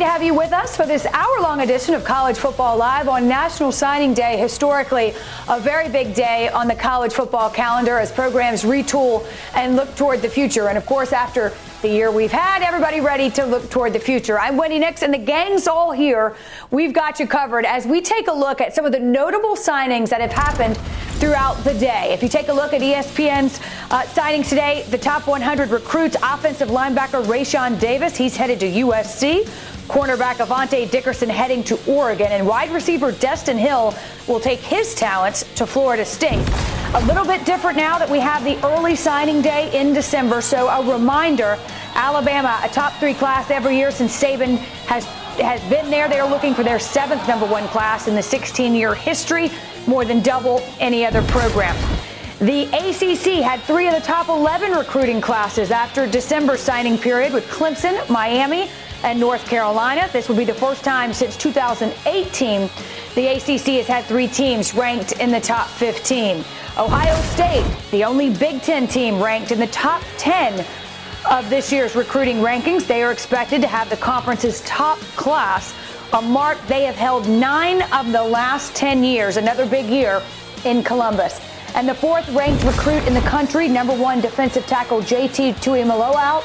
to have you with us for this hour long edition of College Football Live on National Signing Day. Historically, a very big day on the college football calendar as programs retool and look toward the future. And of course, after the year we've had, everybody ready to look toward the future. I'm Wendy Nix, and the gang's all here. We've got you covered as we take a look at some of the notable signings that have happened throughout the day. If you take a look at ESPN's uh, signings today, the top 100 recruits, offensive linebacker Rayshon Davis, he's headed to USC. Cornerback Avante Dickerson heading to Oregon, and wide receiver Destin Hill will take his talents to Florida State. A little bit different now that we have the early signing day in December. So a reminder, Alabama, a top three class every year since Saban has has been there. They're looking for their seventh number one class in the 16 year history more than double any other program. The ACC had three of the top 11 recruiting classes after December signing period with Clemson, Miami, and North Carolina. This will be the first time since 2018 the ACC has had three teams ranked in the top 15. Ohio State, the only Big Ten team ranked in the top 10 of this year's recruiting rankings. They are expected to have the conference's top class a mark they have held nine of the last 10 years, another big year in Columbus. And the fourth ranked recruit in the country, number one defensive tackle JT Tuimoloau,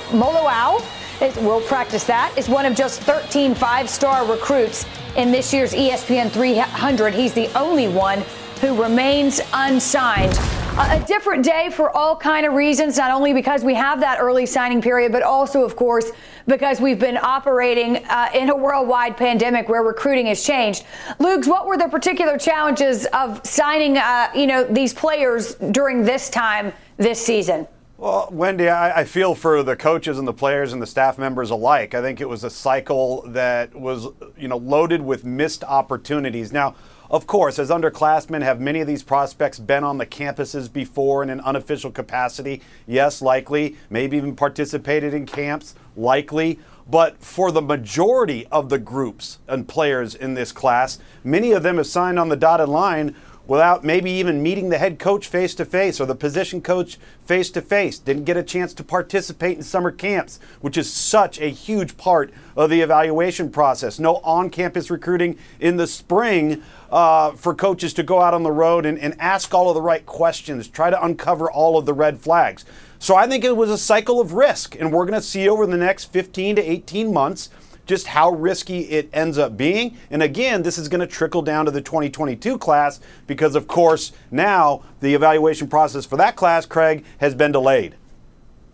we'll practice that, is one of just 13 five star recruits in this year's ESPN 300. He's the only one who remains unsigned a different day for all kind of reasons, not only because we have that early signing period, but also, of course, because we've been operating uh, in a worldwide pandemic where recruiting has changed. Lugs, what were the particular challenges of signing, uh, you know, these players during this time this season? Well, Wendy, I, I, feel for the coaches and the players and the staff members alike. I think it was a cycle that was, you know, loaded with missed opportunities. Now, of course, as underclassmen, have many of these prospects been on the campuses before in an unofficial capacity? Yes, likely. Maybe even participated in camps? Likely. But for the majority of the groups and players in this class, many of them have signed on the dotted line without maybe even meeting the head coach face to face or the position coach face to face. Didn't get a chance to participate in summer camps, which is such a huge part of the evaluation process. No on campus recruiting in the spring uh, for coaches to go out on the road and, and ask all of the right questions, try to uncover all of the red flags. So I think it was a cycle of risk, and we're going to see over the next 15 to 18 months just how risky it ends up being. And again, this is going to trickle down to the 2022 class because, of course, now the evaluation process for that class, Craig, has been delayed.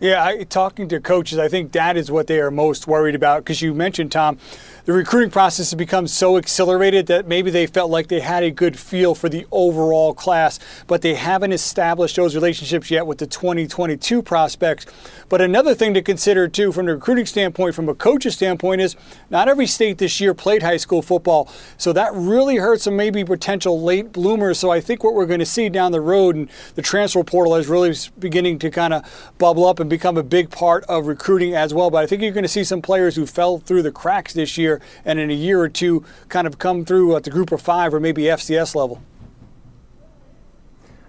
Yeah, I, talking to coaches, I think that is what they are most worried about because you mentioned, Tom, the recruiting process has become so accelerated that maybe they felt like they had a good feel for the overall class, but they haven't established those relationships yet with the 2022 prospects. But another thing to consider, too, from the recruiting standpoint, from a coach's standpoint, is not every state this year played high school football. So that really hurts some maybe potential late bloomers. So I think what we're going to see down the road, and the transfer portal is really beginning to kind of bubble up and become a big part of recruiting as well. But I think you're going to see some players who fell through the cracks this year year and in a year or two kind of come through at the group of five or maybe FCS level.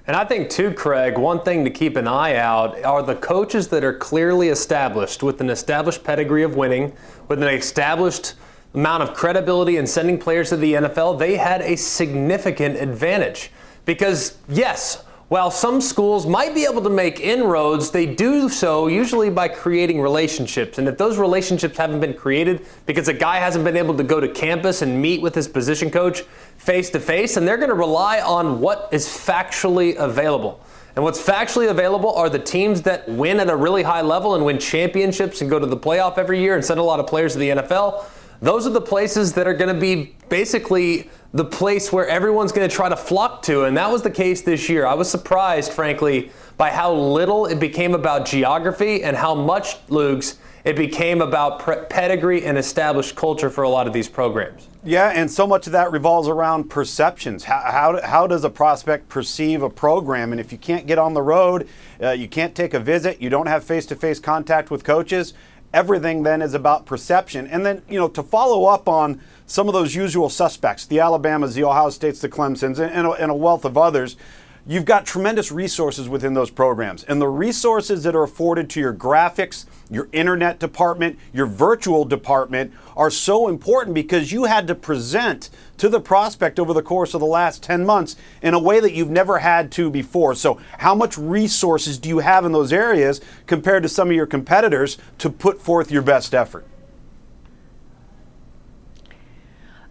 And I think, too, Craig, one thing to keep an eye out are the coaches that are clearly established with an established pedigree of winning, with an established amount of credibility in sending players to the NFL. They had a significant advantage because, yes, while some schools might be able to make inroads, they do so usually by creating relationships. And if those relationships haven't been created because a guy hasn't been able to go to campus and meet with his position coach face to face, then they're going to rely on what is factually available. And what's factually available are the teams that win at a really high level and win championships and go to the playoff every year and send a lot of players to the NFL. Those are the places that are going to be basically the place where everyone's going to try to flock to. And that was the case this year. I was surprised, frankly, by how little it became about geography and how much, Lugs, it became about pedigree and established culture for a lot of these programs. Yeah, and so much of that revolves around perceptions. How, how, how does a prospect perceive a program? And if you can't get on the road, uh, you can't take a visit, you don't have face to face contact with coaches, everything then is about perception. And then, you know, to follow up on some of those usual suspects, the Alabamas, the Ohio States, the Clemsons, and, and, a, and a wealth of others, you've got tremendous resources within those programs. And the resources that are afforded to your graphics, your internet department, your virtual department are so important because you had to present to the prospect over the course of the last 10 months in a way that you've never had to before. So, how much resources do you have in those areas compared to some of your competitors to put forth your best effort?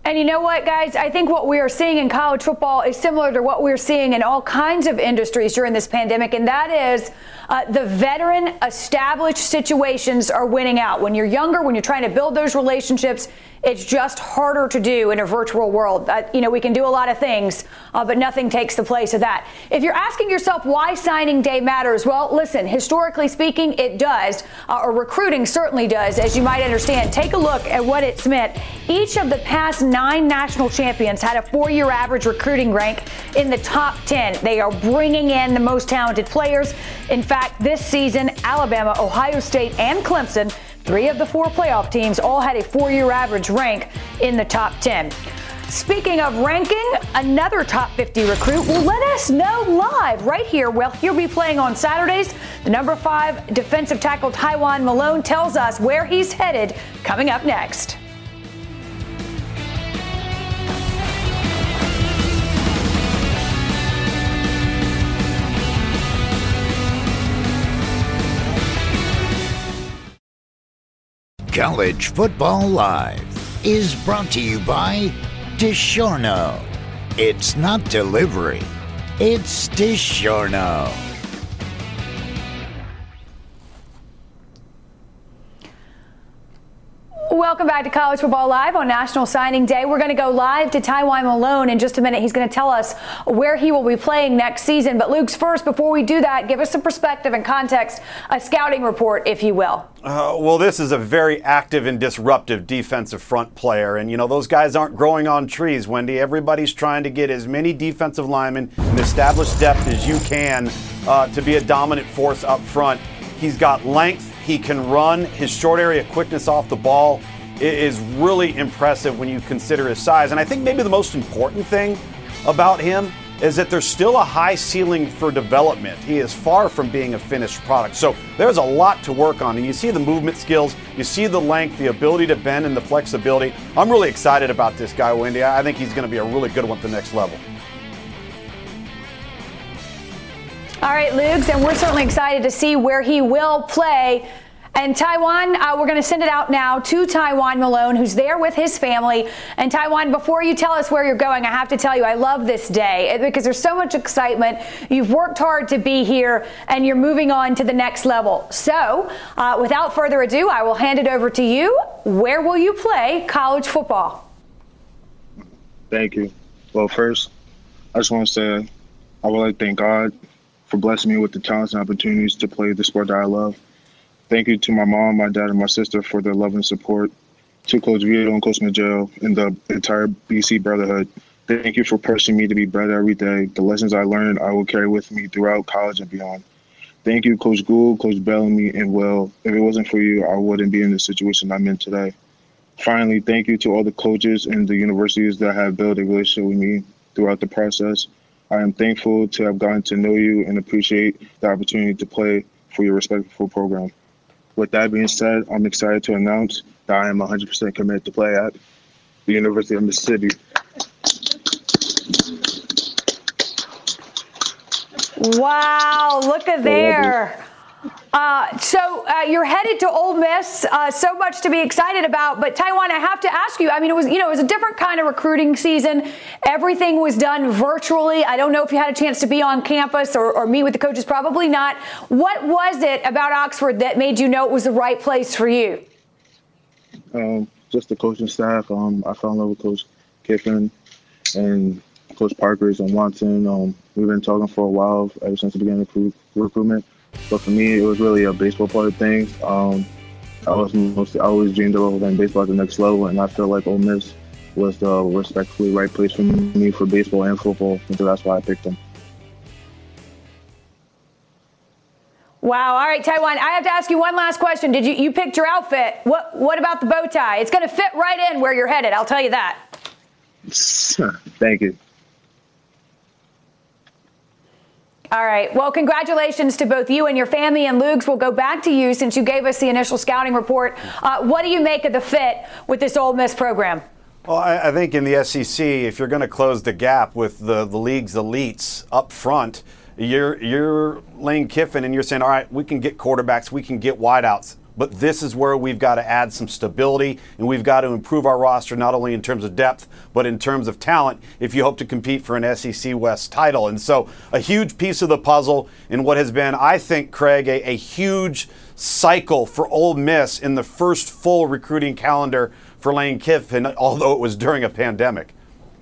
And you know what, guys? I think what we are seeing in college football is similar to what we're seeing in all kinds of industries during this pandemic, and that is uh, the veteran established situations are winning out. When you're younger, when you're trying to build those relationships, it's just harder to do in a virtual world. Uh, you know, we can do a lot of things, uh, but nothing takes the place of that. If you're asking yourself why signing day matters, well, listen, historically speaking, it does, uh, or recruiting certainly does, as you might understand. Take a look at what it's meant. Each of the past nine national champions had a four year average recruiting rank in the top 10. They are bringing in the most talented players. In fact, this season, Alabama, Ohio State, and Clemson Three of the four playoff teams all had a four year average rank in the top 10. Speaking of ranking, another top 50 recruit will let us know live right here. Well, he'll be playing on Saturdays. The number five defensive tackle Tywone Malone tells us where he's headed coming up next. College Football Live is brought to you by DiGiorno. It's not delivery, it's DiGiorno. Welcome back to College Football Live on National Signing Day. We're going to go live to Tywone Malone in just a minute. He's going to tell us where he will be playing next season. But Lugs first, before we do that, give us some perspective and context, a scouting report, if you will. Uh, well, this is a very active and disruptive defensive front player. And, you know, those guys aren't growing on trees, Wendy. Everybody's trying to get as many defensive linemen and established depth as you can uh, to be a dominant force up front. He's got length. He can run. His short area quickness off the ball is really impressive when you consider his size. And I think maybe the most important thing about him is that there's still a high ceiling for development. He is far from being a finished product. So there's a lot to work on. And you see the movement skills, you see the length, the ability to bend, and the flexibility. I'm really excited about this guy, Wendy. I think he's going to be a really good one at the next level. All right, Lugs, and we're certainly excited to see where he will play. And Tywone, uh, we're going to send it out now to Tywone Malone, who's there with his family. And Tywone, before you tell us where you're going, I have to tell you, I love this day because there's so much excitement. You've worked hard to be here, and you're moving on to the next level. So, uh, without further ado, I will hand it over to you. Where will you play college football? Thank you. Well, first, I just want to say I would like to thank God for blessing me with the talents and opportunities to play the sport that I love. Thank you to my mom, my dad, and my sister for their love and support. To Coach Vito and Coach Majel and the entire BC Brotherhood. Thank you for pushing me to be better every day. The lessons I learned, I will carry with me throughout college and beyond. Thank you, Coach Gould, Coach Bellamy, and Will. If it wasn't for you, I wouldn't be in the situation I'm in today. Finally, thank you to all the coaches and the universities that have built a relationship with me throughout the process. I am thankful to have gotten to know you and appreciate the opportunity to play for your respectful program. With that being said, I'm excited to announce that I am 100% committed to play at the University of Mississippi. Wow, look at there. Uh, so uh, you're headed to Ole Miss. Uh, so much to be excited about. But Tywone, I have to ask you. I mean, it was you know it was a different kind of recruiting season. Everything was done virtually. I don't know if you had a chance to be on campus or, or meet with the coaches. Probably not. What was it about Oxford that made you know it was the right place for you? Um, just the coaching staff. Um, I fell in love with Coach Kiffin and Coach Parker's and Watson. Um, we've been talking for a while ever since the beginning of recruitment but for me, it was really a baseball part of things. Um, I was mostly, I always dreamed of playing baseball at the next level, and I feel like Ole Miss was the respectfully right place for me for baseball and football, and so that's why I picked them. Wow. All right, Tywone, I have to ask you one last question. Did you you picked your outfit? What what about the bow tie? It's going to fit right in where you're headed. I'll tell you that. Thank you. All right. Well, congratulations to both you and your family. And Lugs, we'll go back to you since you gave us the initial scouting report. Uh, what do you make of the fit with this Ole Miss program? Well, I, I think in the SEC, if you're going to close the gap with the, the league's elites up front, you're you're Lane Kiffin and you're saying, all right, we can get quarterbacks, we can get wideouts. But this is where we've got to add some stability and we've got to improve our roster not only in terms of depth, but in terms of talent if you hope to compete for an SEC West title. And so, a huge piece of the puzzle in what has been, I think, Craig, a, a huge cycle for Ole Miss in the first full recruiting calendar for Lane Kiffin, although it was during a pandemic.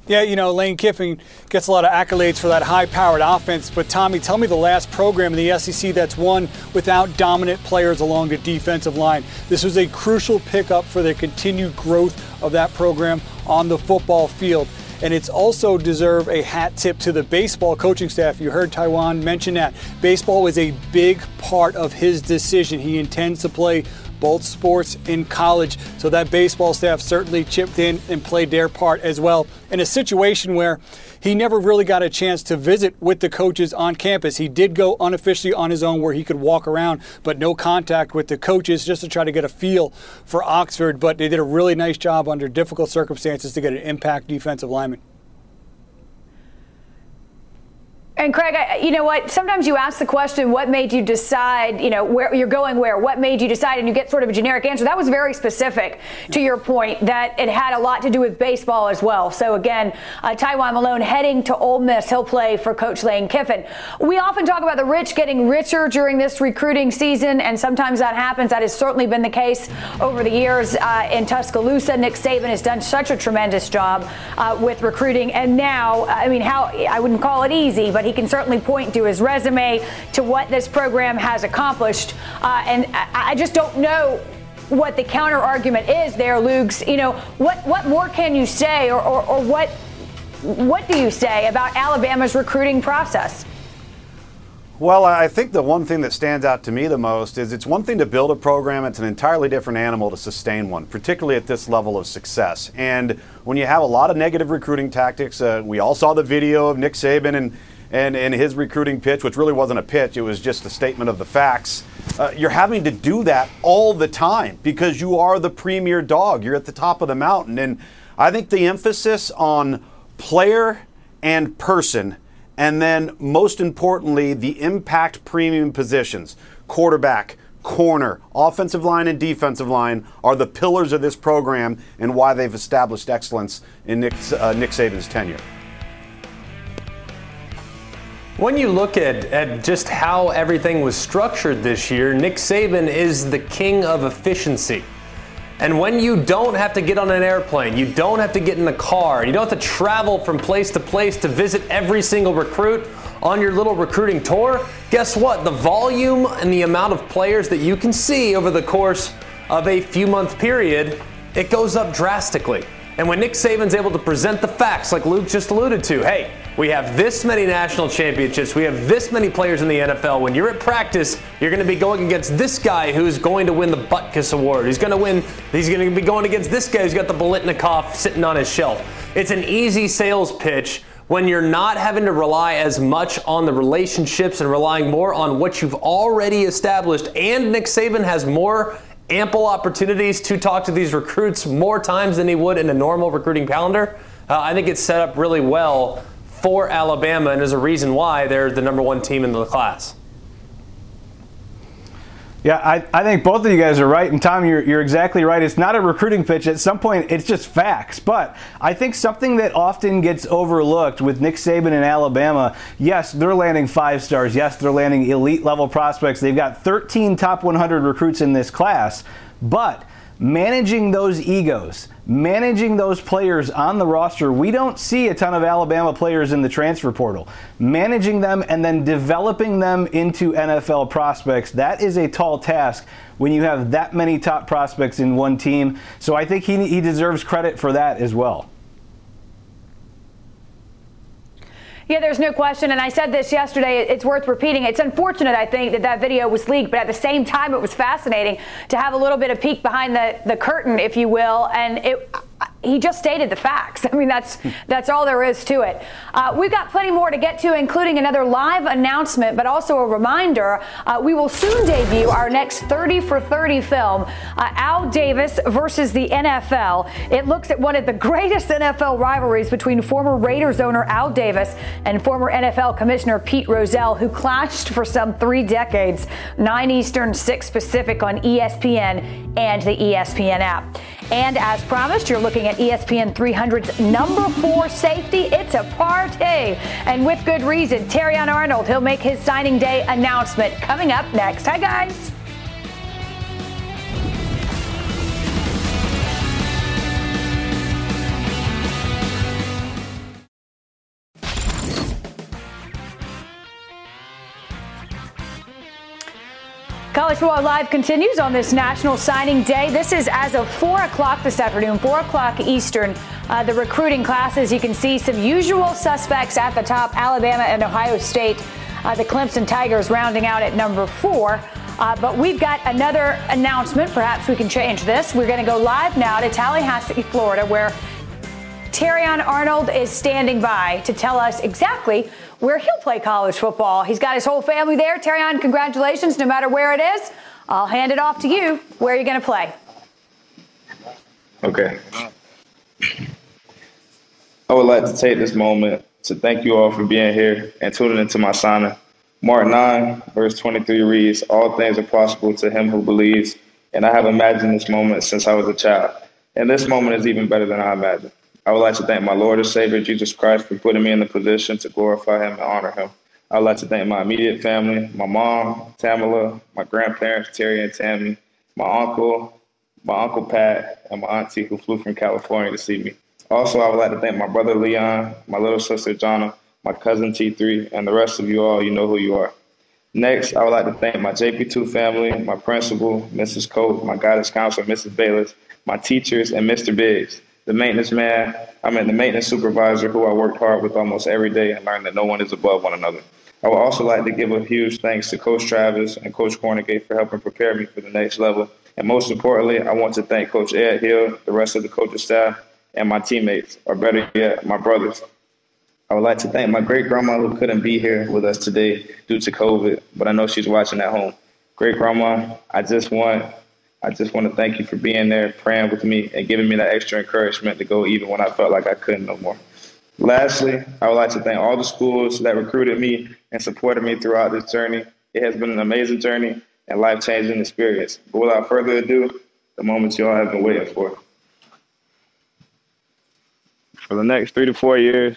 Yeah, you know, Lane Kiffin gets a lot of accolades for that high powered offense. But, Tommy, tell me the last program in the SEC that's won without dominant players along the defensive line. This was a crucial pickup for the continued growth of that program on the football field. And it's also deserve a hat tip to the baseball coaching staff. You heard Tywone mention that. Baseball was a big part of his decision. He intends to play both sports in college. So that baseball staff certainly chipped in and played their part as well in a situation where he never really got a chance to visit with the coaches on campus. He did go unofficially on his own where he could walk around, but no contact with the coaches just to try to get a feel for Oxford. But they did a really nice job under difficult circumstances to get an impact defensive lineman. And Craig, I, you know what? Sometimes you ask the question, what made you decide, you know, where you're going where? What made you decide? And you get sort of a generic answer. That was very specific to your point that it had a lot to do with baseball as well. So again, uh, Tywone Malone heading to Ole Miss. He'll play for Coach Lane Kiffin. We often talk about the rich getting richer during this recruiting season, and sometimes that happens. That has certainly been the case over the years uh, in Tuscaloosa. Nick Saban has done such a tremendous job uh, with recruiting. And now, I mean, how I wouldn't call it easy, but he can certainly point to his resume, to what this program has accomplished. Uh, and I, I just don't know what the counter argument is there, Lugs. You know, what, what more can you say or, or, or what, what do you say about Alabama's recruiting process? Well, I think the one thing that stands out to me the most is it's one thing to build a program, it's an entirely different animal to sustain one, particularly at this level of success. And when you have a lot of negative recruiting tactics, uh, we all saw the video of Nick Saban and and in his recruiting pitch, which really wasn't a pitch, it was just a statement of the facts. Uh, you're having to do that all the time because you are the premier dog. You're at the top of the mountain. And I think the emphasis on player and person, and then most importantly, the impact premium positions quarterback, corner, offensive line, and defensive line are the pillars of this program and why they've established excellence in Nick, uh, Nick Saban's tenure. When you look at, at just how everything was structured this year, Nick Saban is the king of efficiency. And when you don't have to get on an airplane, you don't have to get in a car, you don't have to travel from place to place to visit every single recruit on your little recruiting tour, guess what? The volume and the amount of players that you can see over the course of a few month period, it goes up drastically. And when Nick Saban's able to present the facts, like Luke just alluded to, hey, we have this many national championships, we have this many players in the NFL. When you're at practice, you're going to be going against this guy who's going to win the Butkus Award. He's going to win, he's going to be going against this guy who's got the Biletnikoff sitting on his shelf. It's an easy sales pitch when you're not having to rely as much on the relationships and relying more on what you've already established. And Nick Saban has more ample opportunities to talk to these recruits more times than he would in a normal recruiting calendar. Uh, I think it's set up really well for Alabama and is a reason why they're the number one team in the class. Yeah, I, I think both of you guys are right. And Tom, you're, you're exactly right. It's not a recruiting pitch. At some point, it's just facts. But I think something that often gets overlooked with Nick Saban in Alabama yes, they're landing five stars. Yes, they're landing elite level prospects. They've got 13 top 100 recruits in this class. But managing those egos, managing those players on the roster. We don't see a ton of Alabama players in the transfer portal. Managing them and then developing them into NFL prospects, that is a tall task when you have that many top prospects in one team. So I think he, he deserves credit for that as well. Yeah, there's no question. And I said this yesterday. It's worth repeating. It's unfortunate, I think, that that video was leaked, but at the same time, it was fascinating to have a little bit of peek behind the, the curtain, if you will. And it, he just stated the facts. I mean, that's that's all there is to it. Uh, we've got plenty more to get to, including another live announcement, but also a reminder. Uh, we will soon debut our next 30 for 30 film, uh, Al Davis versus the NFL. It looks at one of the greatest NFL rivalries between former Raiders owner Al Davis and former NFL Commissioner Pete Rozelle, who clashed for some three decades. 9 Eastern, 6 Pacific on ESPN and the ESPN app. And as promised, you're looking at ESPN 300's number four safety. It's a party. And with good reason, Terrion Arnold, he'll make his signing day announcement coming up next. Hi, guys. College Football Live continues on this National Signing Day. This is as of 4 o'clock this afternoon, 4 o'clock Eastern. Uh, the recruiting classes, you can see some usual suspects at the top Alabama and Ohio State. Uh, the Clemson Tigers rounding out at number four. Uh, but we've got another announcement. Perhaps we can change this. We're going to go live now to Tallahassee, Florida, where Terrion Arnold is standing by to tell us exactly where he'll play college football. He's got his whole family there. Terrion, congratulations, no matter where it is. I'll hand it off to you. Where are you going to play? Okay. I would like to take this moment to thank you all for being here and tuning into my signing. Mark 9, verse 23 reads, All things are possible to him who believes. And I have imagined this moment since I was a child. And this moment is even better than I imagined. I would like to thank my Lord and Savior, Jesus Christ, for putting me in the position to glorify Him and honor Him. I would like to thank my immediate family, my mom, Tamala, my grandparents, Terry and Tammy, my uncle, my uncle Pat, and my auntie who flew from California to see me. Also, I would like to thank my brother Leon, my little sister Jonna, my cousin T3, and the rest of you all. You know who you are. Next, I would like to thank my JP2 family, my principal, Mrs. Coates, my guidance counselor, Mrs. Bayless, my teachers, and Mr. Biggs the maintenance man, I mean the maintenance supervisor who I worked hard with almost every day and learned that no one is above one another. I would also like to give a huge thanks to Coach Travis and Coach Cornegate for helping prepare me for the next level. And most importantly, I want to thank Coach Ed Hill, the rest of the coaching staff, and my teammates, or better yet, my brothers. I would like to thank my great grandma who couldn't be here with us today due to COVID, but I know she's watching at home. Great grandma, I just want I just want to thank you for being there, praying with me, and giving me that extra encouragement to go even when I felt like I couldn't no more. Lastly, I would like to thank all the schools that recruited me and supported me throughout this journey. It has been an amazing journey and life changing experience. But without further ado, the moment you all have been waiting for. For the next three to four years,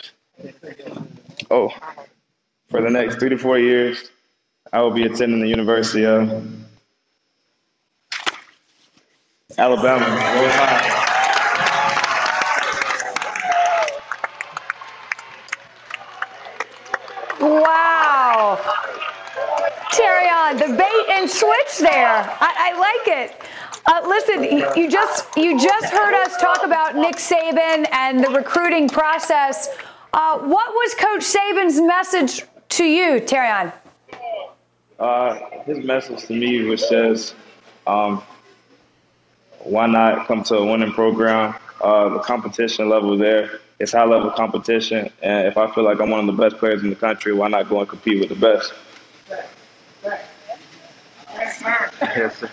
oh, for the next three to four years, I will be attending the University of Alabama. Wow. Terrion, the bait and switch there. I, I like it. Uh, listen, you just you just heard us talk about Nick Saban and the recruiting process. Uh, what was Coach Saban's message to you, Terrion? Uh, his message to me was says, um, why not come to a winning program? Uh, the competition level there is high level competition, and if I feel like I'm one of the best players in the country, why not go and compete with the best? Yes, sir.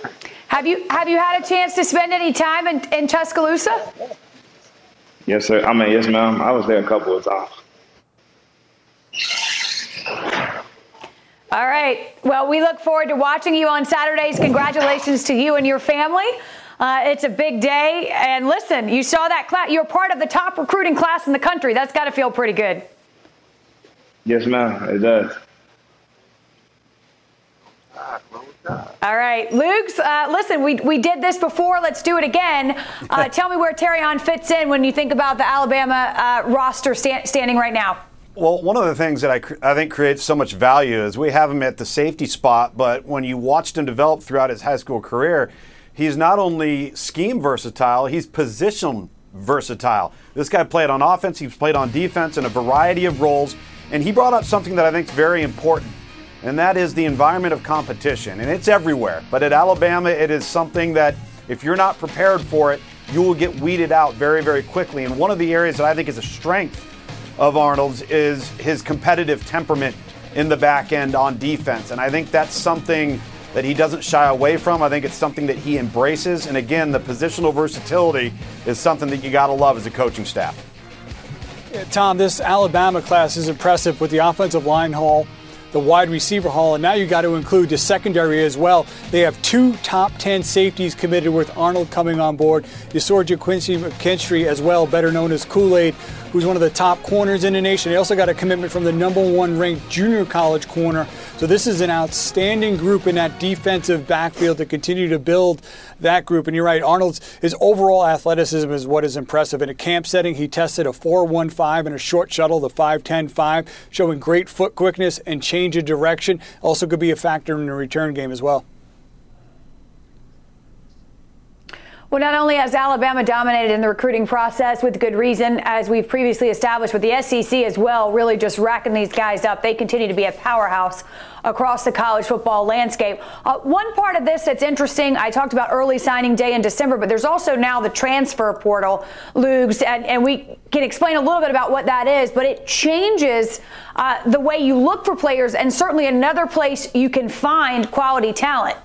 Have you have you had a chance to spend any time in, in Tuscaloosa? Yes, sir. I mean, yes, ma'am. I was there a couple of times. All right. Well, we look forward to watching you on Saturdays. Congratulations to you and your family. Uh, it's a big day. And listen, you saw that class. You're part of the top recruiting class in the country. That's got to feel pretty good. Yes, ma'am. It does. All right, Lugs. Uh, listen, we, we did this before. Let's do it again. Uh, tell me where Terrion fits in when you think about the Alabama uh, roster sta- standing right now. Well, one of the things that I, cr- I think creates so much value is we have him at the safety spot, but when you watched him develop throughout his high school career, he's not only scheme versatile, he's position versatile. This guy played on offense, he's played on defense in a variety of roles, and he brought up something that I think is very important, and that is the environment of competition. And it's everywhere, but at Alabama, it is something that if you're not prepared for it, you will get weeded out very, very quickly. And one of the areas that I think is a strength of Arnold's is his competitive temperament in the back end on defense. And I think that's something that he doesn't shy away from. I think it's something that he embraces. And again, the positional versatility is something that you got to love as a coaching staff. Yeah, Tom, this Alabama class is impressive with the offensive line haul the wide receiver haul, and now you got to include the secondary as well. They have two top 10 safeties committed with Arnold coming on board. Desorja Quincy McKinstry as well, better known as Kool-Aid, who's one of the top corners in the nation. They also got a commitment from the number one ranked junior college corner. So this is an outstanding group in that defensive backfield to continue to build that group. And you're right, Arnold's his overall athleticism is what is impressive. In a camp setting, he tested a 4.15 and a short shuttle, the 5.10.5, showing great foot quickness and change of direction. Also could be a factor in the return game as well. Well, not only has Alabama dominated in the recruiting process with good reason, as we've previously established with the SEC as well, really just racking these guys up. They continue to be a powerhouse across the college football landscape. Uh, one part of this that's interesting, I talked about early signing day in December, but there's also now the transfer portal, Lugs, and, and we can explain a little bit about what that is, but it changes uh, the way you look for players and certainly another place you can find quality talent.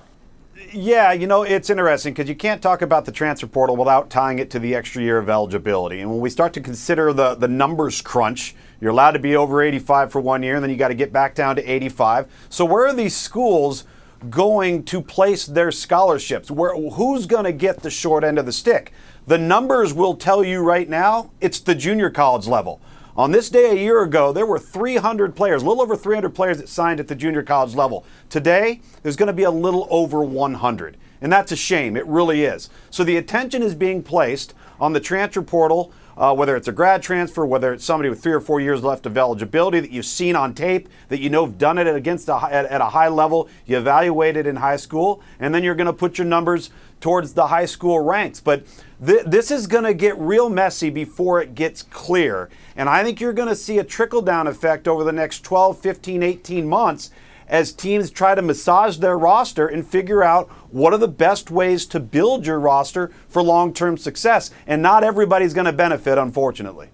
Yeah, you know, it's interesting because you can't talk about the transfer portal without tying it to the extra year of eligibility. And when we start to consider the, the numbers crunch, you're allowed to be over 85 for one year, and then you got to get back down to 85. So, where are these schools going to place their scholarships? Where, who's going to get the short end of the stick? The numbers will tell you right now it's the junior college level. On this day a year ago, there were 300 players, a little over 300 players that signed at the junior college level. Today, there's going to be a little over 100. And that's a shame. It really is. So the attention is being placed on the transfer portal, uh, whether it's a grad transfer, whether it's somebody with three or four years left of eligibility that you've seen on tape, that you know have done it against a, at, at a high level, you evaluated in high school, and then you're going to put your numbers towards the high school ranks. But th- this is going to get real messy before it gets clear. And I think you're going to see a trickle down effect over the next 12, 15, 18 months as teams try to massage their roster and figure out what are the best ways to build your roster for long term success. And not everybody's going to benefit, unfortunately.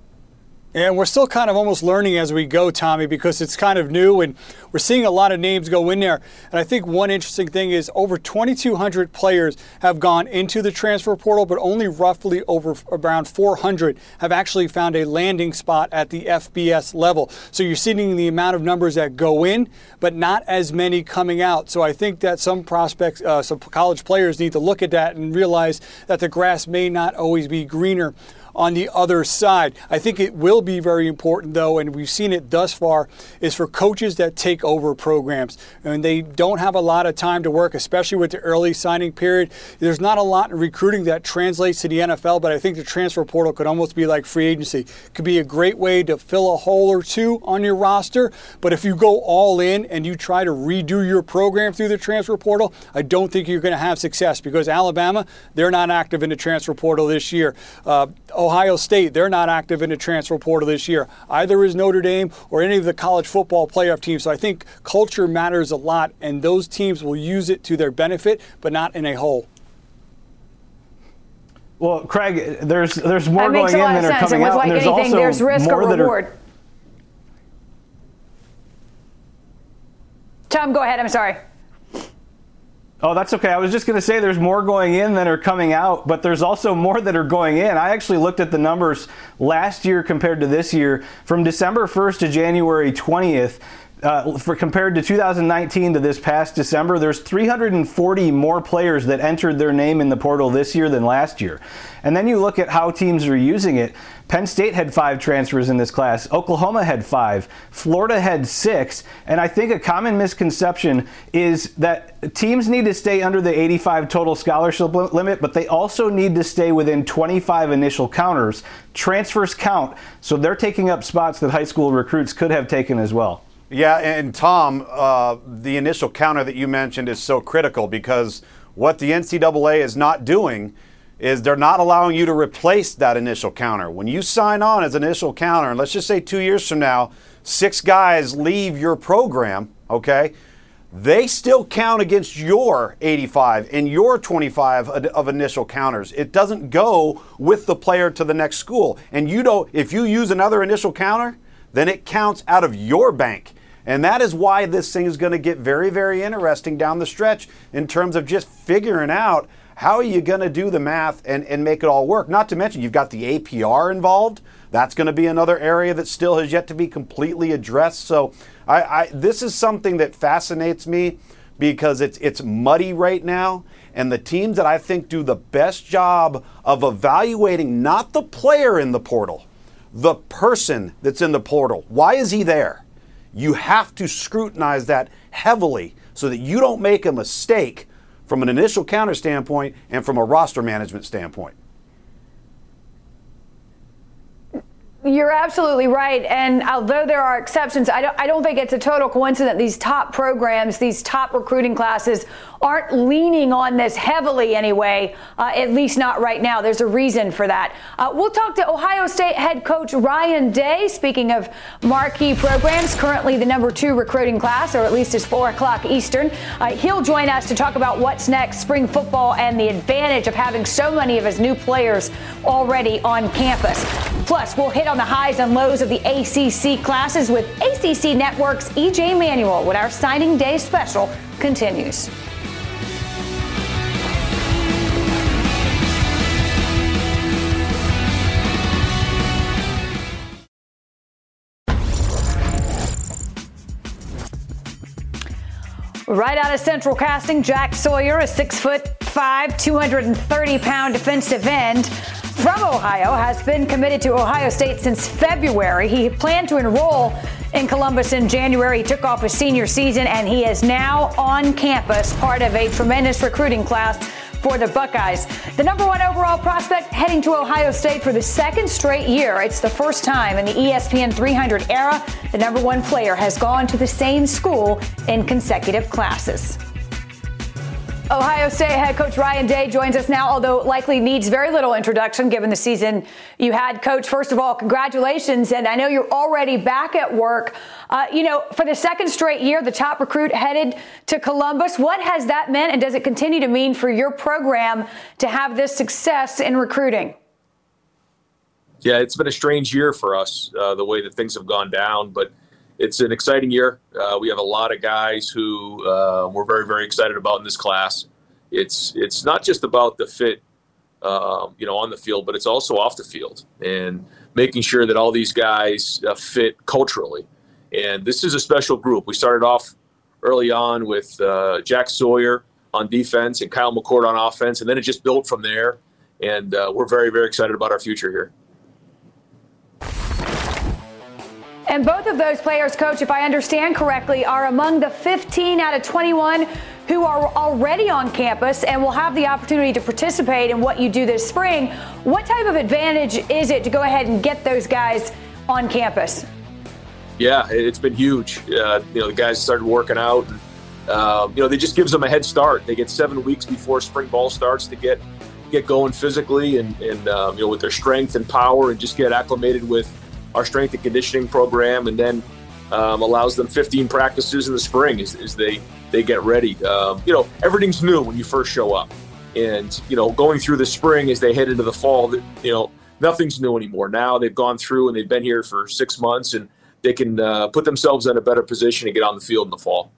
And we're still kind of almost learning as we go, Tommy, because it's kind of new and we're seeing a lot of names go in there. And I think one interesting thing is over 2,200 players have gone into the transfer portal, but only roughly over around 400 have actually found a landing spot at the FBS level. So you're seeing the amount of numbers that go in, but not as many coming out. So I think that some prospects, uh, some college players need to look at that and realize that the grass may not always be greener on the other side. I think it will be very important, though, and we've seen it thus far, is for coaches that take over programs. And they don't have a lot of time to work, especially with the early signing period. There's not a lot in recruiting that translates to the NFL, but I think the transfer portal could almost be like free agency. It Could be a great way to fill a hole or two on your roster. But if you go all in and you try to redo your program through the transfer portal, I don't think you're going to have success because Alabama, they're not active in the transfer portal this year. Uh, Ohio State, they're not active in the transfer portal this year. Either is Notre Dame or any of the college football playoff teams. So I think culture matters a lot, and those teams will use it to their benefit, but not in a whole. Well, Craig, there's there's more going in than are coming out. Like there's anything, also there's risk more or reward. Are... Tom, go ahead. I'm sorry. Oh, that's okay. I was just going to say there's more going in than are coming out, but there's also more that are going in. I actually looked at the numbers last year compared to this year. From December 1st to January 20th, uh, for compared to 2019 to this past December, there's 340 more players that entered their name in the portal this year than last year. And then you look at how teams are using it. Penn State had five transfers in this class. Oklahoma had five. Florida had six. And I think a common misconception is that teams need to stay under the 85 total scholarship limit, but they also need to stay within 25 initial counters. Transfers count, so they're taking up spots that high school recruits could have taken as well. Yeah, and Tom, uh, the initial counter that you mentioned is so critical because what the NCAA is not doing is they're not allowing you to replace that initial counter. When you sign on as an initial counter, and let's just say two years from now, six guys leave your program, okay? they still count against your 85 and your 25 of initial counters. It doesn't go with the player to the next school. And you don't, if you use another initial counter, then it counts out of your bank. And that is why this thing is going to get very, very interesting down the stretch in terms of just figuring out how are you going to do the math and, and make it all work. Not to mention, you've got the APR involved. That's going to be another area that still has yet to be completely addressed. So, I, I, this is something that fascinates me because it's it's muddy right now, and the teams that I think do the best job of evaluating not the player in the portal, the person that's in the portal. Why is he there? You have to scrutinize that heavily so that you don't make a mistake from an initial counter standpoint and from a roster management standpoint. You're absolutely right. And although there are exceptions, I don't, I don't think it's a total coincidence these top programs, these top recruiting classes aren't leaning on this heavily anyway, uh, at least not right now. There's a reason for that. Uh, we'll talk to Ohio State head coach Ryan Day. Speaking of marquee programs, currently the number two recruiting class, or at least it's 4 o'clock Eastern. Uh, he'll join us to talk about what's next, spring football, and the advantage of having so many of his new players already on campus. Plus, we'll hit on the highs and lows of the ACC classes with ACC Network's EJ Manuel when our signing day special continues. Right out of Central Casting, Jack Sawyer, a six foot five, 230 pound defensive end from Ohio, has been committed to Ohio State since February. He planned to enroll in Columbus in January. He took off his senior season and he is now on campus, part of a tremendous recruiting class for the Buckeyes. The number one overall prospect heading to Ohio State for the second straight year. It's the first time in the ESPN 300 era the number one player has gone to the same school in consecutive classes. Ohio State head coach Ryan Day joins us now, although likely needs very little introduction given the season you had. Coach, first of all, congratulations. And I know you're already back at work. Uh, you know, for the second straight year, the top recruit headed to Columbus. What has that meant, and does it continue to mean for your program to have this success in recruiting? Yeah, it's been a strange year for us, uh, the way that things have gone down, but it's an exciting year. Uh, we have a lot of guys who uh, we're very, very excited about in this class. It's it's not just about the fit, um, you know, on the field, but it's also off the field and making sure that all these guys uh, fit culturally. And this is a special group. We started off early on with uh, Jack Sawyer on defense and Kyle McCord on offense, and then it just built from there. And uh, we're very, very excited about our future here. And both of those players, coach, if I understand correctly, are among the 15 out of 21 who are already on campus and will have the opportunity to participate in what you do this spring. What type of advantage is it to go ahead and get those guys on campus? Yeah, it's been huge. Uh, you know, the guys started working out. And, uh, you know, they just gives them a head start. They get seven weeks before spring ball starts to get get going physically and, and uh, you know with their strength and power and just get acclimated with our strength and conditioning program, and then um, allows them 15 practices in the spring as, as they they get ready. Um, you know, everything's new when you first show up, and you know, going through the spring as they head into the fall, you know, nothing's new anymore. Now they've gone through and they've been here for six months, and they can uh, put themselves in a better position to get on the field in the fall.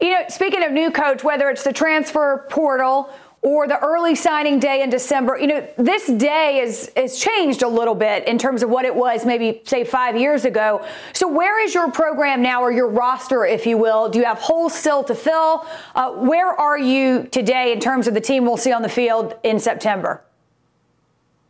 You know, speaking of new coach, whether it's the transfer portal or the early signing day in December. You know, this day is is changed a little bit in terms of what it was maybe say 5 years ago. So where is your program now or your roster if you will? Do you have holes still to fill? Uh, where are you today in terms of the team we'll see on the field in September?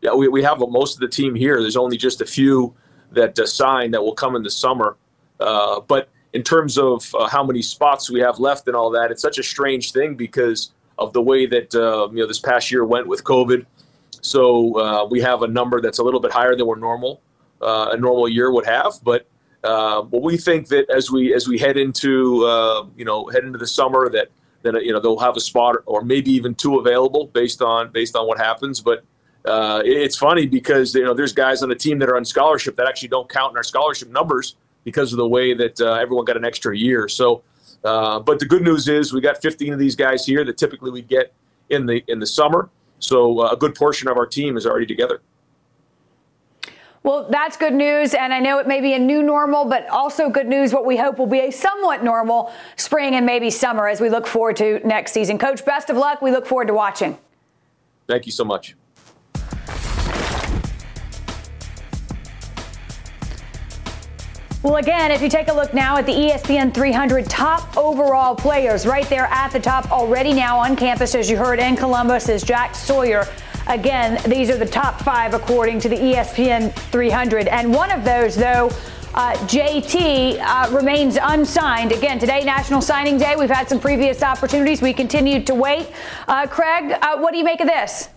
Yeah, we, we have most of the team here. There's only just a few that uh, signed that will come in the summer. Uh, but in terms of uh, how many spots we have left and all that, it's such a strange thing because of the way that uh, you know this past year went with COVID. So uh, we have a number that's a little bit higher than we're normal uh, a normal year would have, but. Uh, but we think that as we as we head into uh, you know head into the summer that that you know they'll have a spot or maybe even two available based on based on what happens. But uh, it's funny because you know there's guys on the team that are on scholarship that actually don't count in our scholarship numbers because of the way that uh, everyone got an extra year. So Uh, but the good news is we got 15 of these guys here that typically we get in the in the summer. So uh, a good portion of our team is already together. Well, that's good news. And I know it may be a new normal, but also good news what we hope will be a somewhat normal spring and maybe summer as we look forward to next season. Coach, best of luck. We look forward to watching. Thank you so much. Well, again, if you take a look now at the ESPN 300 top overall players, right there at the top already now on campus, as you heard in Columbus, is Jack Sawyer. Again, these are the top five according to the ESPN 300. And one of those, though, uh, JT uh, remains unsigned. Again, today, National Signing Day. We've had some previous opportunities. We continue to wait. Uh, Craig, uh, what do you make of this?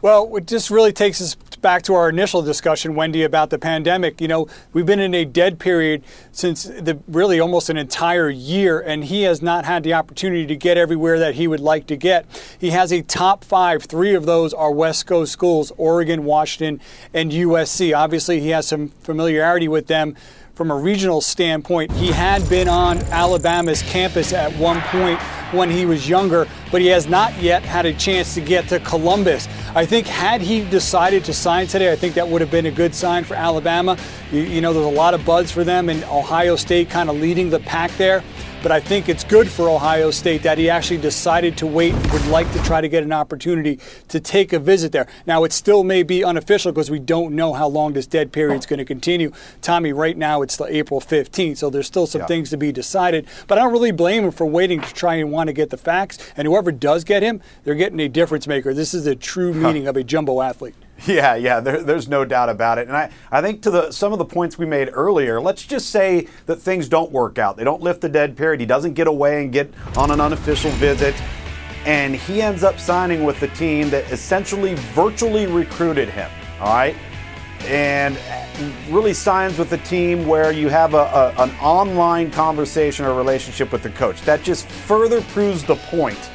Well, it just really takes us back to our initial discussion, Wendy, about the pandemic. You know, we've been in a dead period since the really almost an entire year, and he has not had the opportunity to get everywhere that he would like to get. He has a top five. Three of those are West Coast schools Oregon, Washington, and USC. Obviously, he has some familiarity with them from a regional standpoint. He had been on Alabama's campus at one point when he was younger, but he has not yet had a chance to get to Columbus. I think had he decided to sign today, I think that would have been a good sign for Alabama. You, you know, there's a lot of buzz for them, and Ohio State kind of leading the pack there. But I think it's good for Ohio State that he actually decided to wait and would like to try to get an opportunity to take a visit there. Now, it still may be unofficial because we don't know how long this dead period is going to continue. Tommy, right now it's the April 15th, so there's still some yeah. things to be decided. But I don't really blame him for waiting to try and want to get the facts. And whoever does get him, they're getting a difference maker. This is the true meaning of a jumbo athlete. Yeah, yeah, there, there's no doubt about it. And I, I think to the some of the points we made earlier, let's just say that things don't work out. They don't lift the dead period. He doesn't get away and get on an unofficial visit. And he ends up signing with the team that essentially virtually recruited him. All right. And really signs with a team where you have a, a, an online conversation or relationship with the coach. That just further proves the point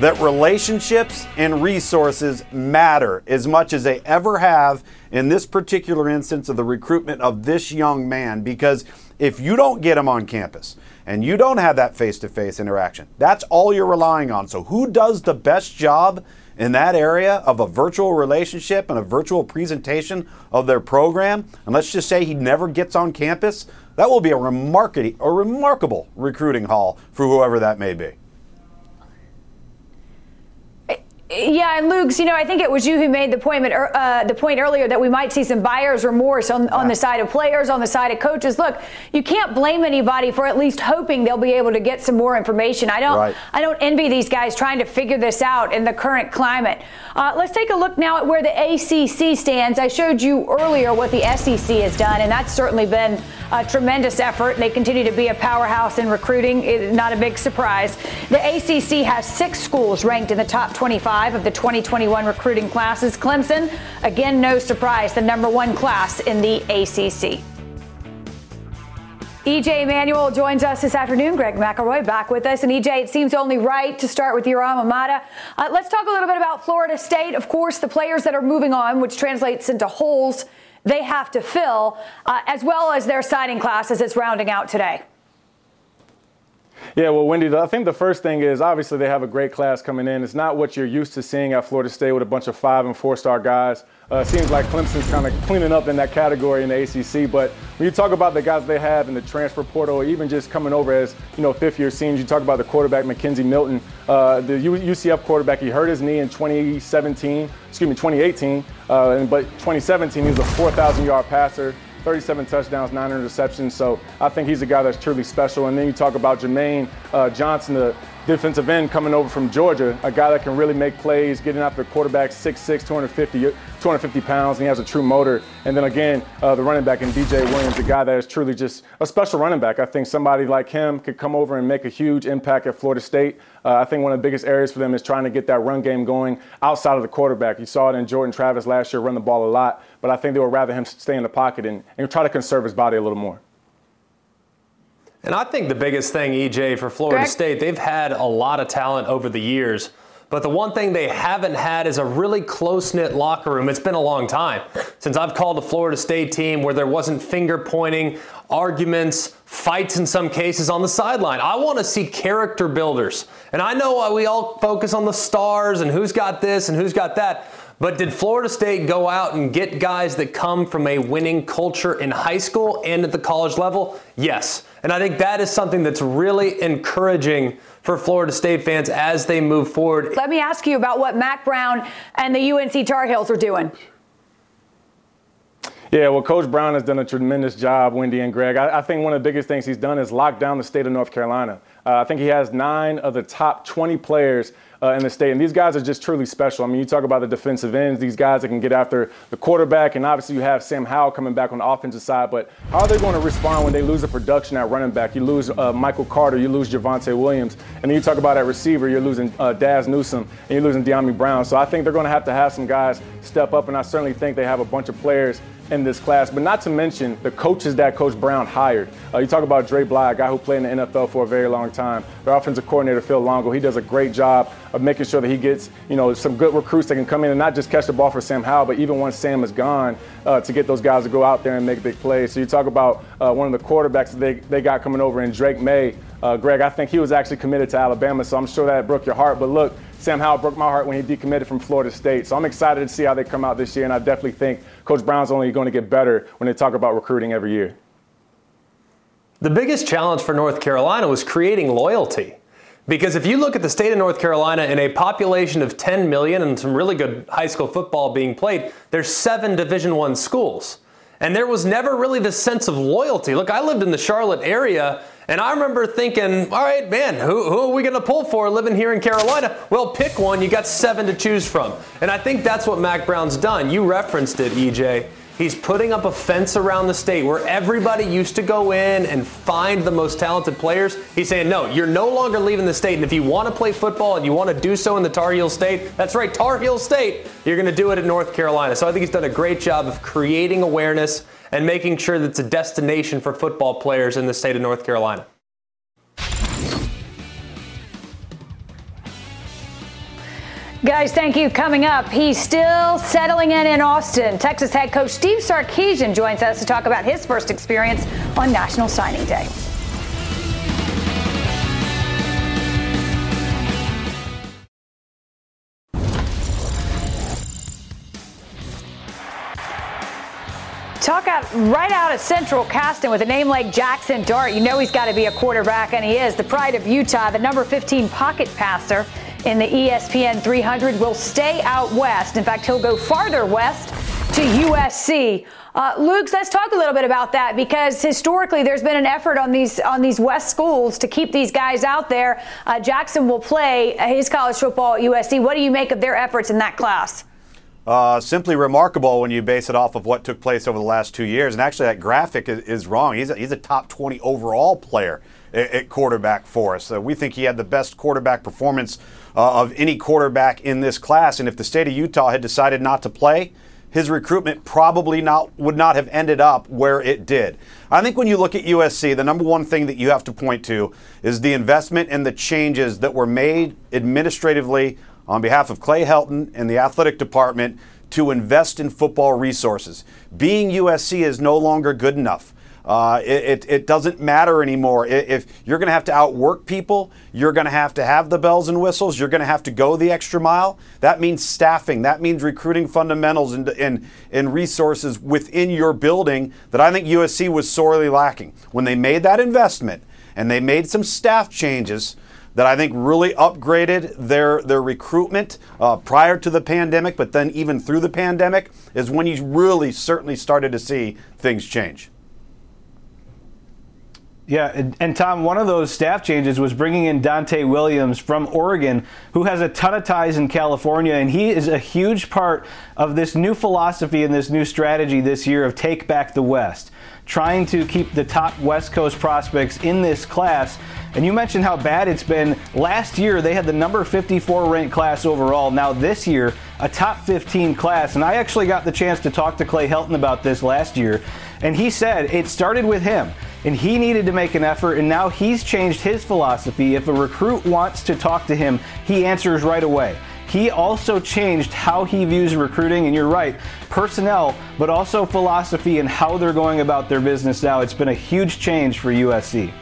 that relationships and resources matter as much as they ever have in this particular instance of the recruitment of this young man. Because if you don't get him on campus and you don't have that face to face interaction, that's all you're relying on. So, who does the best job in that area of a virtual relationship and a virtual presentation of their program? And let's just say he never gets on campus. That will be a, remarkable, a remarkable recruiting haul for whoever that may be. Yeah, and Lugs, you know, I think it was you who made the point, uh, the point earlier that we might see some buyer's remorse on, on the side of players, on the side of coaches. Look, you can't blame anybody for at least hoping they'll be able to get some more information. I don't, right. I don't envy these guys trying to figure this out in the current climate. Uh, let's take a look now at where the ACC stands. I showed you earlier what the SEC has done, and that's certainly been a tremendous effort. They continue to be a powerhouse in recruiting. Not a big surprise. The ACC has six schools ranked in the top 25 of the 2021 recruiting classes. Clemson, again, no surprise, the number one class in the ACC. EJ Manuel joins us this afternoon. Greg McElroy back with us. And EJ, it seems only right to start with your alma mater. Uh, let's talk a little bit about Florida State. Of course, the players that are moving on, which translates into holes they have to fill, uh, as well as their signing class as it's rounding out today. Yeah, well, Wendy, I think the first thing is obviously they have a great class coming in. It's not what you're used to seeing at Florida State with a bunch of five and four star guys. Uh, seems like Clemson's kind of cleaning up in that category in the ACC. But when you talk about the guys they have in the transfer portal, or even just coming over as you know fifth year seniors, you talk about the quarterback McKenzie Milton, uh, the UCF quarterback. He hurt his knee in 2017, excuse me, 2018. Uh, but 2017, he was a 4,000 yard passer. 37 touchdowns, nine interceptions. So I think he's a guy that's truly special. And then you talk about Jermaine uh, Johnson, the defensive end coming over from Georgia, a guy that can really make plays, getting after quarterbacks, 6'6", 250, 250 pounds, and he has a true motor. And then again, uh, the running back in DJ Williams, a guy that is truly just a special running back. I think somebody like him could come over and make a huge impact at Florida State. Uh, I think one of the biggest areas for them is trying to get that run game going outside of the quarterback. You saw it in Jordan Travis last year, run the ball a lot, but I think they would rather him stay in the pocket and, and try to conserve his body a little more. And I think the biggest thing, EJ, for Florida Greg? State, they've had a lot of talent over the years. But the one thing they haven't had is a really close knit locker room. It's been a long time since I've called a Florida State team where there wasn't finger pointing, arguments, fights in some cases on the sideline. I want to see character builders. And I know we all focus on the stars and who's got this and who's got that. But did Florida State go out and get guys that come from a winning culture in high school and at the college level? Yes. And I think that is something that's really encouraging for Florida State fans as they move forward. Let me ask you about what Mack Brown and the UNC Tar Heels are doing. Yeah, well, Coach Brown has done a tremendous job, Wendy and Greg. I, I, think one of the biggest things he's done is lock down the state of North Carolina. Uh, I think he has nine of the top 20 players uh, in the state. And these guys are just truly special. I mean, you talk about the defensive ends, these guys that can get after the quarterback, and obviously you have Sam Howell coming back on the offensive side. But how are they going to respond when they lose a production at running back? You lose uh, Michael Carter, you lose Javonte Williams, and then you talk about at receiver, you're losing uh, Dazz Newsome, and you're losing Dyami Brown. So I think they're going to have to have some guys step up, and I certainly think they have a bunch of players in this class, but not to mention the coaches that Coach Brown hired. Uh, you talk about Dre Bly, a guy who played in the NFL for a very long time. Their offensive coordinator, Phil Longo, he does a great job of making sure that he gets, you know, some good recruits that can come in and not just catch the ball for Sam Howell, but even once Sam is gone, uh, to get those guys to go out there and make big plays. So you talk about uh, one of the quarterbacks that they, they got coming over in Drake Maye. Uh, Greg, I think he was actually committed to Alabama, so I'm sure that broke your heart. But look, Sam Howell broke my heart when he decommitted from Florida State. So I'm excited to see how they come out this year, and I definitely think Coach Brown's only going to get better when they talk about recruiting every year. The biggest challenge for North Carolina was creating loyalty. Because if you look at the state of North Carolina in a population of 10 million and some really good high school football being played, there's seven Division 1 schools. And there was never really this sense of loyalty. Look, I lived in the Charlotte area and I remember thinking, all right, man, who, who are we going to pull for living here in Carolina? Well, pick one. You got seven to choose from. And I think that's what Mack Brown's done. You referenced it, EJ. He's putting up a fence around the state where everybody used to go in and find the most talented players. He's saying, no, you're no longer leaving the state. And if you want to play football and you want to do so in the Tar Heel State, that's right, Tar Heel State, you're going to do it in North Carolina. So I think he's done a great job of creating awareness and making sure that it's a destination for football players in the state of North Carolina. Guys, thank you. Coming up, he's still settling in in Austin. Texas head coach Steve Sarkisian joins us to talk about his first experience on National Signing Day. Talk out right out of Central Casting with a name like Jackson Dart. You know he's got to be a quarterback, and he is. The pride of Utah, the number 15 pocket passer in the ESPN 300 will stay out west. In fact, he'll go farther west to USC. Uh, Luke, let's talk a little bit about that because historically there's been an effort on these on these West schools to keep these guys out there. Uh, Jackson will play his college football at USC. What do you make of their efforts in that class? Uh, simply remarkable when you base it off of what took place over the last two years. And actually, that graphic is, is wrong. He's a, he's a top 20 overall player at, quarterback for us. Uh, we think he had the best quarterback performance uh, of any quarterback in this class. And if the state of Utah had decided not to play, his recruitment probably not would not have ended up where it did. I think when you look at USC, the number one thing that you have to point to is the investment and the changes that were made administratively on behalf of Clay Helton and the athletic department to invest in football resources. Being USC is no longer good enough. Uh, it, it, it, doesn't matter anymore. If you're going to have to outwork people, you're going to have to have the bells and whistles. You're going to have to go the extra mile. That means staffing. That means recruiting fundamentals and, and, and resources within your building that I think USC was sorely lacking. When they made that investment and they made some staff changes, that I think really upgraded their their recruitment uh, prior to the pandemic, but then even through the pandemic is when you really certainly started to see things change. Yeah, and, and, Tom, one of those staff changes was bringing in Donte Williams from Oregon, who has a ton of ties in California, and he is a huge part of this new philosophy and this new strategy this year of take back the West, trying to keep the top West Coast prospects in this class. And you mentioned how bad it's been. Last year, they had the number 54 ranked class overall. Now, this year, a top 15 class. And I actually got the chance to talk to Clay Helton about this last year, and he said it started with him and he needed to make an effort, and now he's changed his philosophy. If a recruit wants to talk to him, he answers right away. He also changed how he views recruiting, and you're right, personnel, but also philosophy and how they're going about their business now. It's been a huge change for USC.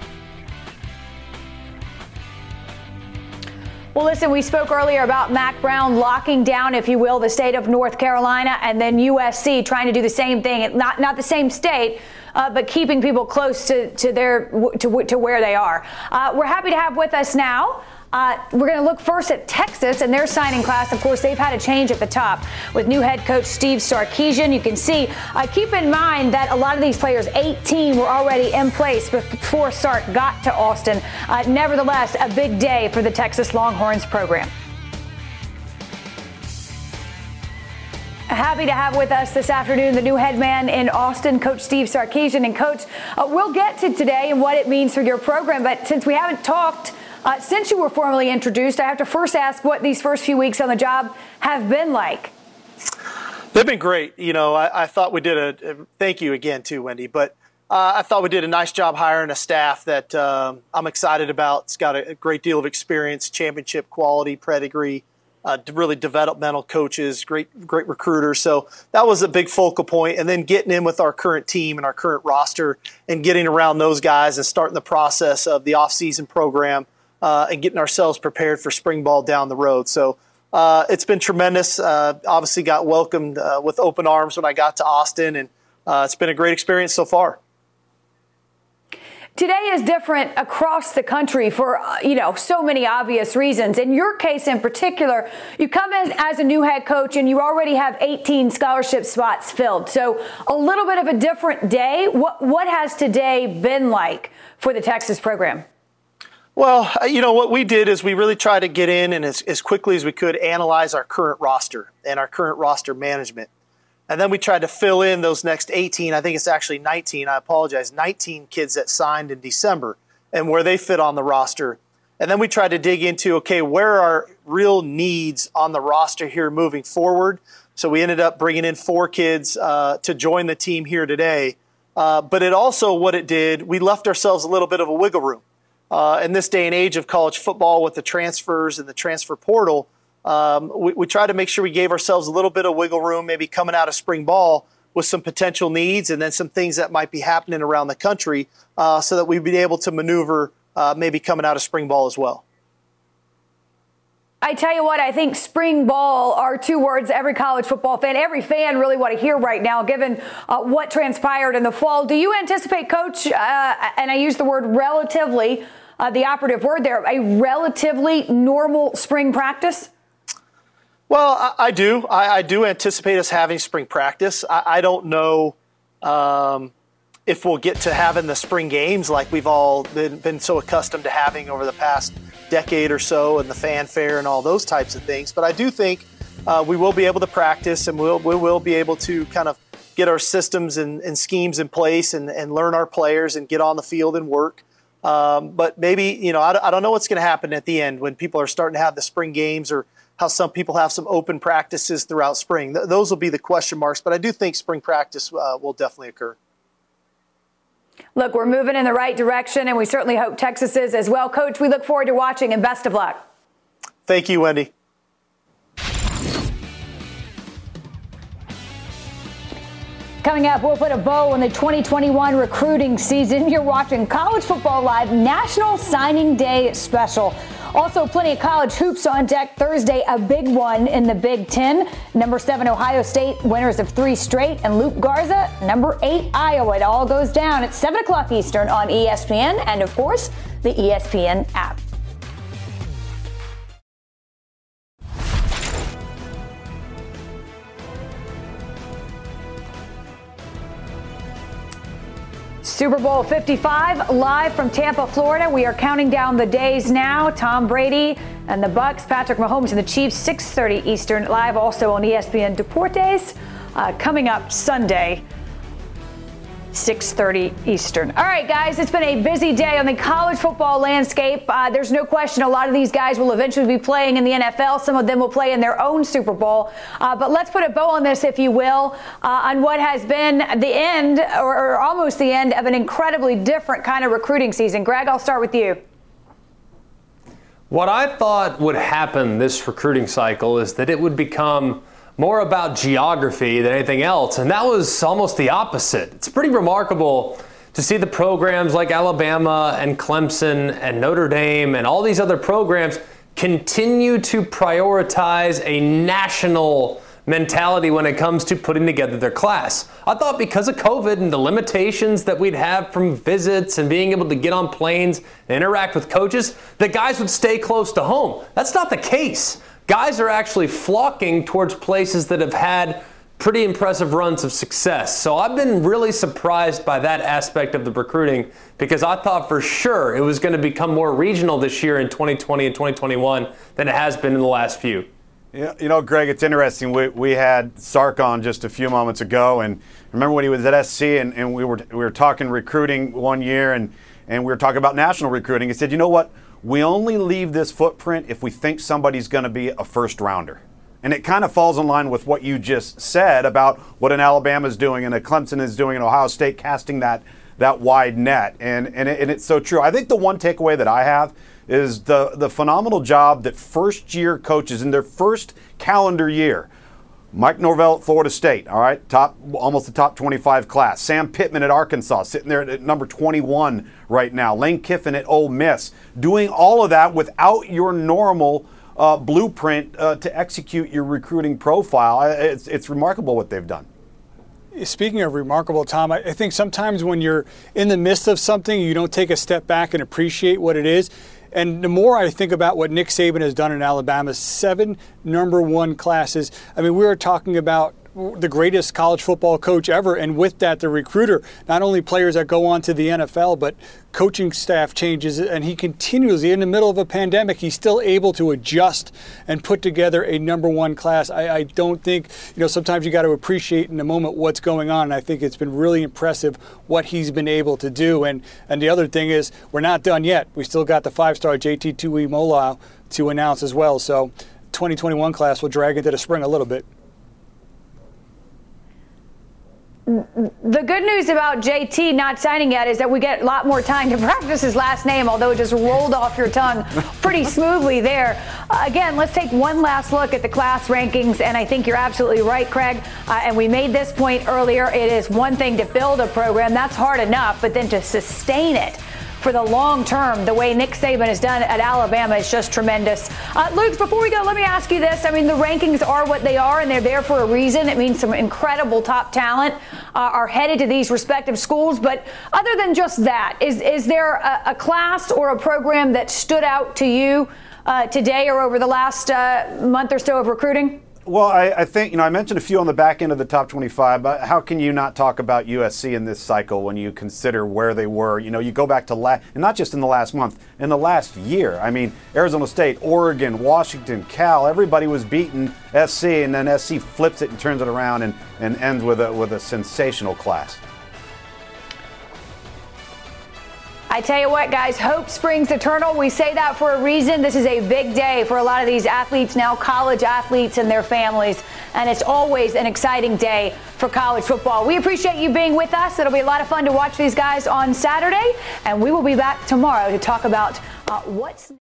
Well, listen, we spoke earlier about Mack Brown locking down, if you will, the state of North Carolina, and then USC trying to do the same thing. Not not the same state, uh, but keeping people close to, to their to, to where they are. Uh, we're happy to have with us now uh, we're going to look first at Texas and their signing class. Of course, they've had a change at the top with new head coach Steve Sarkisian. You can see, uh, keep in mind that a lot of these players, 18, were already in place before Sark got to Austin. Uh, nevertheless, a big day for the Texas Longhorns program. Happy to have with us this afternoon the new head man in Austin, Coach Steve Sarkisian. And, Coach, uh, we'll get to today and what it means for your program. But since we haven't talked uh, since you were formally introduced, I have to first ask what these first few weeks on the job have been like. They've been great. You know, I, I thought we did a, thank you again too, Wendy, but uh, I thought we did a nice job hiring a staff that um, I'm excited about. It's got a, a, great deal of experience, championship quality, pedigree, uh, really developmental coaches, great great recruiters. So that was a big focal point. And then getting in with our current team and our current roster and getting around those guys and starting the process of the offseason program uh, and getting ourselves prepared for spring ball down the road. So uh, it's been tremendous. Uh, obviously, got welcomed uh, with open arms when I got to Austin, and uh, it's been a great experience so far. Today is different across the country for uh, you know so many obvious reasons. In your case in particular, you come in as a new head coach and you already have 18 scholarship spots filled. So a little bit of a different day. What what has today been like for the Texas program? Well, uh, you know, what we did is we really tried to get in and as, as quickly as we could analyze our current roster and our current roster management. And then we tried to fill in those next 18, I think it's actually 19, I apologize, 19 kids that signed in December and where they fit on the roster. And then we tried to dig into, okay, where are real needs on the roster here moving forward? So we ended up bringing in four kids uh, to join the team here today. Uh, but it also, what it did, we left ourselves a little bit of a wiggle room uh, in this day and age of college football with the transfers and the transfer portal, um, we, we try to make sure we gave ourselves a little bit of wiggle room, maybe coming out of spring ball with some potential needs and then some things that might be happening around the country uh, so that we'd be able to maneuver uh, maybe coming out of spring ball as well. I tell you what, I think spring ball are two words every college football fan, every fan really want to hear right now, given uh, what transpired in the fall. Do you anticipate, Coach, uh, and I use the word relatively, uh, the operative word there, a relatively normal spring practice? Well, I, I do. I, I, do anticipate us having spring practice. I, I don't know um, if we'll get to having the spring games like we've all been, been so accustomed to having over the past decade or so and the fanfare and all those types of things. But I do think uh, we will be able to practice and we'll, we will be able to kind of get our systems and, and schemes in place and, and learn our players and get on the field and work. Um, but maybe, you know, I, I don't know what's going to happen at the end when people are starting to have the spring games or how some people have some open practices throughout spring. Th- those will be the question marks, but I do think spring practice uh, will definitely occur. Look, we're moving in the right direction, and we certainly hope Texas is as well. Coach, we look forward to watching, and best of luck. Thank you, Wendy. Coming up, we'll put a bow on the 2021 recruiting season. You're watching College Football Live National Signing Day special. Also, plenty of college hoops on deck Thursday, a big one in the Big Ten. Number seven, Ohio State, winners of three straight, and Luka Garza, number eight, Iowa. It all goes down at 7 o'clock Eastern on ESPN and, of course, the ESPN app. Super Bowl 55 live from Tampa, Florida. We are counting down the days now. Tom Brady and the Bucs, Patrick Mahomes and the Chiefs, 6:30 Eastern, live also on ESPN Deportes. Uh, coming up Sunday. 6:30 Eastern. All right, guys, it's been a busy day on the college football landscape. Uh, there's no question a lot of these guys will eventually be playing in the NFL. Some of them will play in their own Super Bowl. Uh, but let's put a bow on this, if you will, uh, on what has been the end, or, or almost the end, of an incredibly different kind of recruiting season. Greg, I'll start with you. What I thought would happen this recruiting cycle is that it would become more about geography than anything else. And that was almost the opposite. It's pretty remarkable to see the programs like Alabama and Clemson and Notre Dame and all these other programs continue to prioritize a national mentality when it comes to putting together their class. I thought because of COVID and the limitations that we'd have from visits and being able to get on planes and interact with coaches, that guys would stay close to home. That's not the case guys are actually flocking towards places that have had pretty impressive runs of success. So I've been really surprised by that aspect of the recruiting because I thought for sure it was going to become more regional this year in 2020 and 2021 than it has been in the last few. Yeah, you know, Greg, it's interesting. We, we had Sark on just a few moments ago, and remember when he was at SC, and, and we were we were talking recruiting one year, and and we were talking about national recruiting. He said, you know what? We only leave this footprint if we think somebody's going to be a first rounder. And it kind of falls in line with what you just said about what an Alabama is doing and a Clemson is doing and Ohio State casting that that wide net. And and, it, and it's so true. I think the one takeaway that I have is the the phenomenal job that first year coaches in their first calendar year Mike Norvell at Florida State, all right, top almost the top 25 class. Sam Pittman at Arkansas, sitting there at number 21 right now. Lane Kiffin at Ole Miss, doing all of that without your normal uh, blueprint uh, to execute your recruiting profile. It's, it's remarkable what they've done. Speaking of remarkable, Tom, I think sometimes when you're in the midst of something, you don't take a step back and appreciate what it is. And the more I think about what Nick Saban has done in Alabama, seven number one classes. I mean, we were talking about the greatest college football coach ever, and with that, the recruiter. Not only players that go on to the NFL, but coaching staff changes, and he continuously, in the middle of a pandemic, he's still able to adjust and put together a number one class. I, I don't think, you know, sometimes you got to appreciate in the moment what's going on. And I think it's been really impressive what he's been able to do. And and the other thing is, we're not done yet. We still got the five-star JT Tuimoloau to announce as well. So, 2021 class will drag into the spring a little bit. The good news about JT not signing yet is that we get a lot more time to practice his last name, although it just rolled off your tongue pretty smoothly there. Uh, again, let's take one last look at the class rankings, and I think you're absolutely right, Craig. Uh, and we made this point earlier. It is one thing to build a program, that's hard enough, but then to sustain it for the long term, the way Nick Saban has done at Alabama is just tremendous. Uh, Luke, before we go, let me ask you this. I mean, the rankings are what they are, and they're there for a reason. It means some incredible top talent uh, are headed to these respective schools. But other than just that, is, is there a, a class or a program that stood out to you uh, today or over the last uh, month or so of recruiting? Well, I, I, think, you know, I mentioned a few on the back end of the top 25, but how can you not talk about USC in this cycle when you consider where they were? You know, you go back to last, and not just in the last month, in the last year. I mean, Arizona State, Oregon, Washington, Cal, everybody was beating SC, and then SC flips it and turns it around and, and ends with a, with a sensational class. I tell you what, guys, hope springs eternal. We say that for a reason. This is a big day for a lot of these athletes now, college athletes and their families. And it's always an exciting day for college football. We appreciate you being with us. It'll be a lot of fun to watch these guys on Saturday. And we will be back tomorrow to talk about uh, what's.